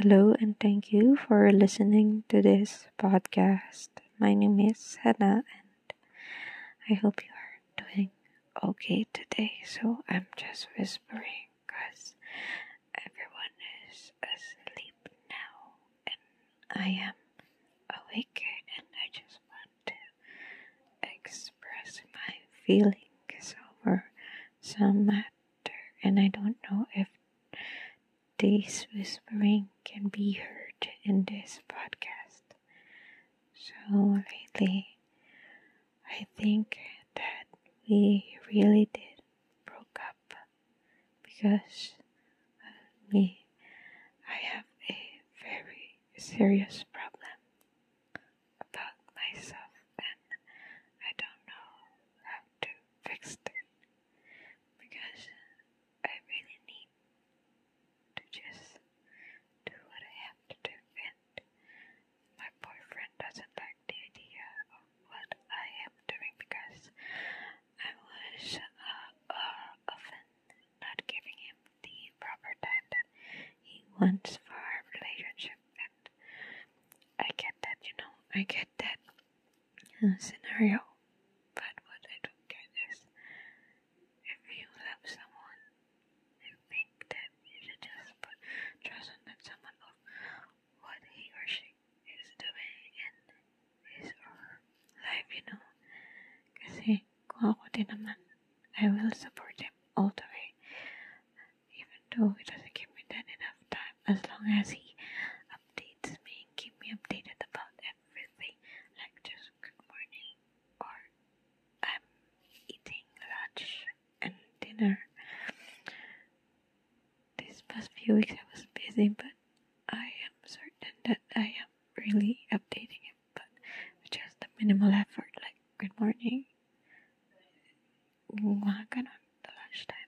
Hello and thank you for listening to this podcast. My name is Hannah and I hope you are doing okay today. So I'm just whispering because everyone is asleep now and I am awake and I just want to express my feelings over some matter and I don't know if this whispering can be heard in this podcast. So lately, I think that we really did broke up because uh, me, I have a very serious problem about myself and I don't know how to fix it because I really need to just do what I have to do and my boyfriend doesn't like the idea of what I am doing because I was uh, uh, often not giving him the proper time that he wants for our relationship and I get that, you know, I get that scenario but what I don't get is if you love someone I think that you should just put trust on that someone what he or she is doing in his or her life, you know. Kasi kung ako din naman, I will support him all the way. Even though he as he updates me and keep me updated about everything, like just good morning or I'm eating lunch and dinner. These past few weeks I was busy, but I am certain that I am really updating him, but just the minimal effort, like good morning, mga ganon, the lunchtime.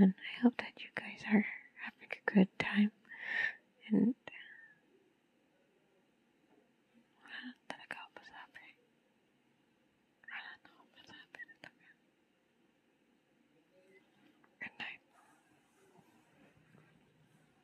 and I hope that you guys are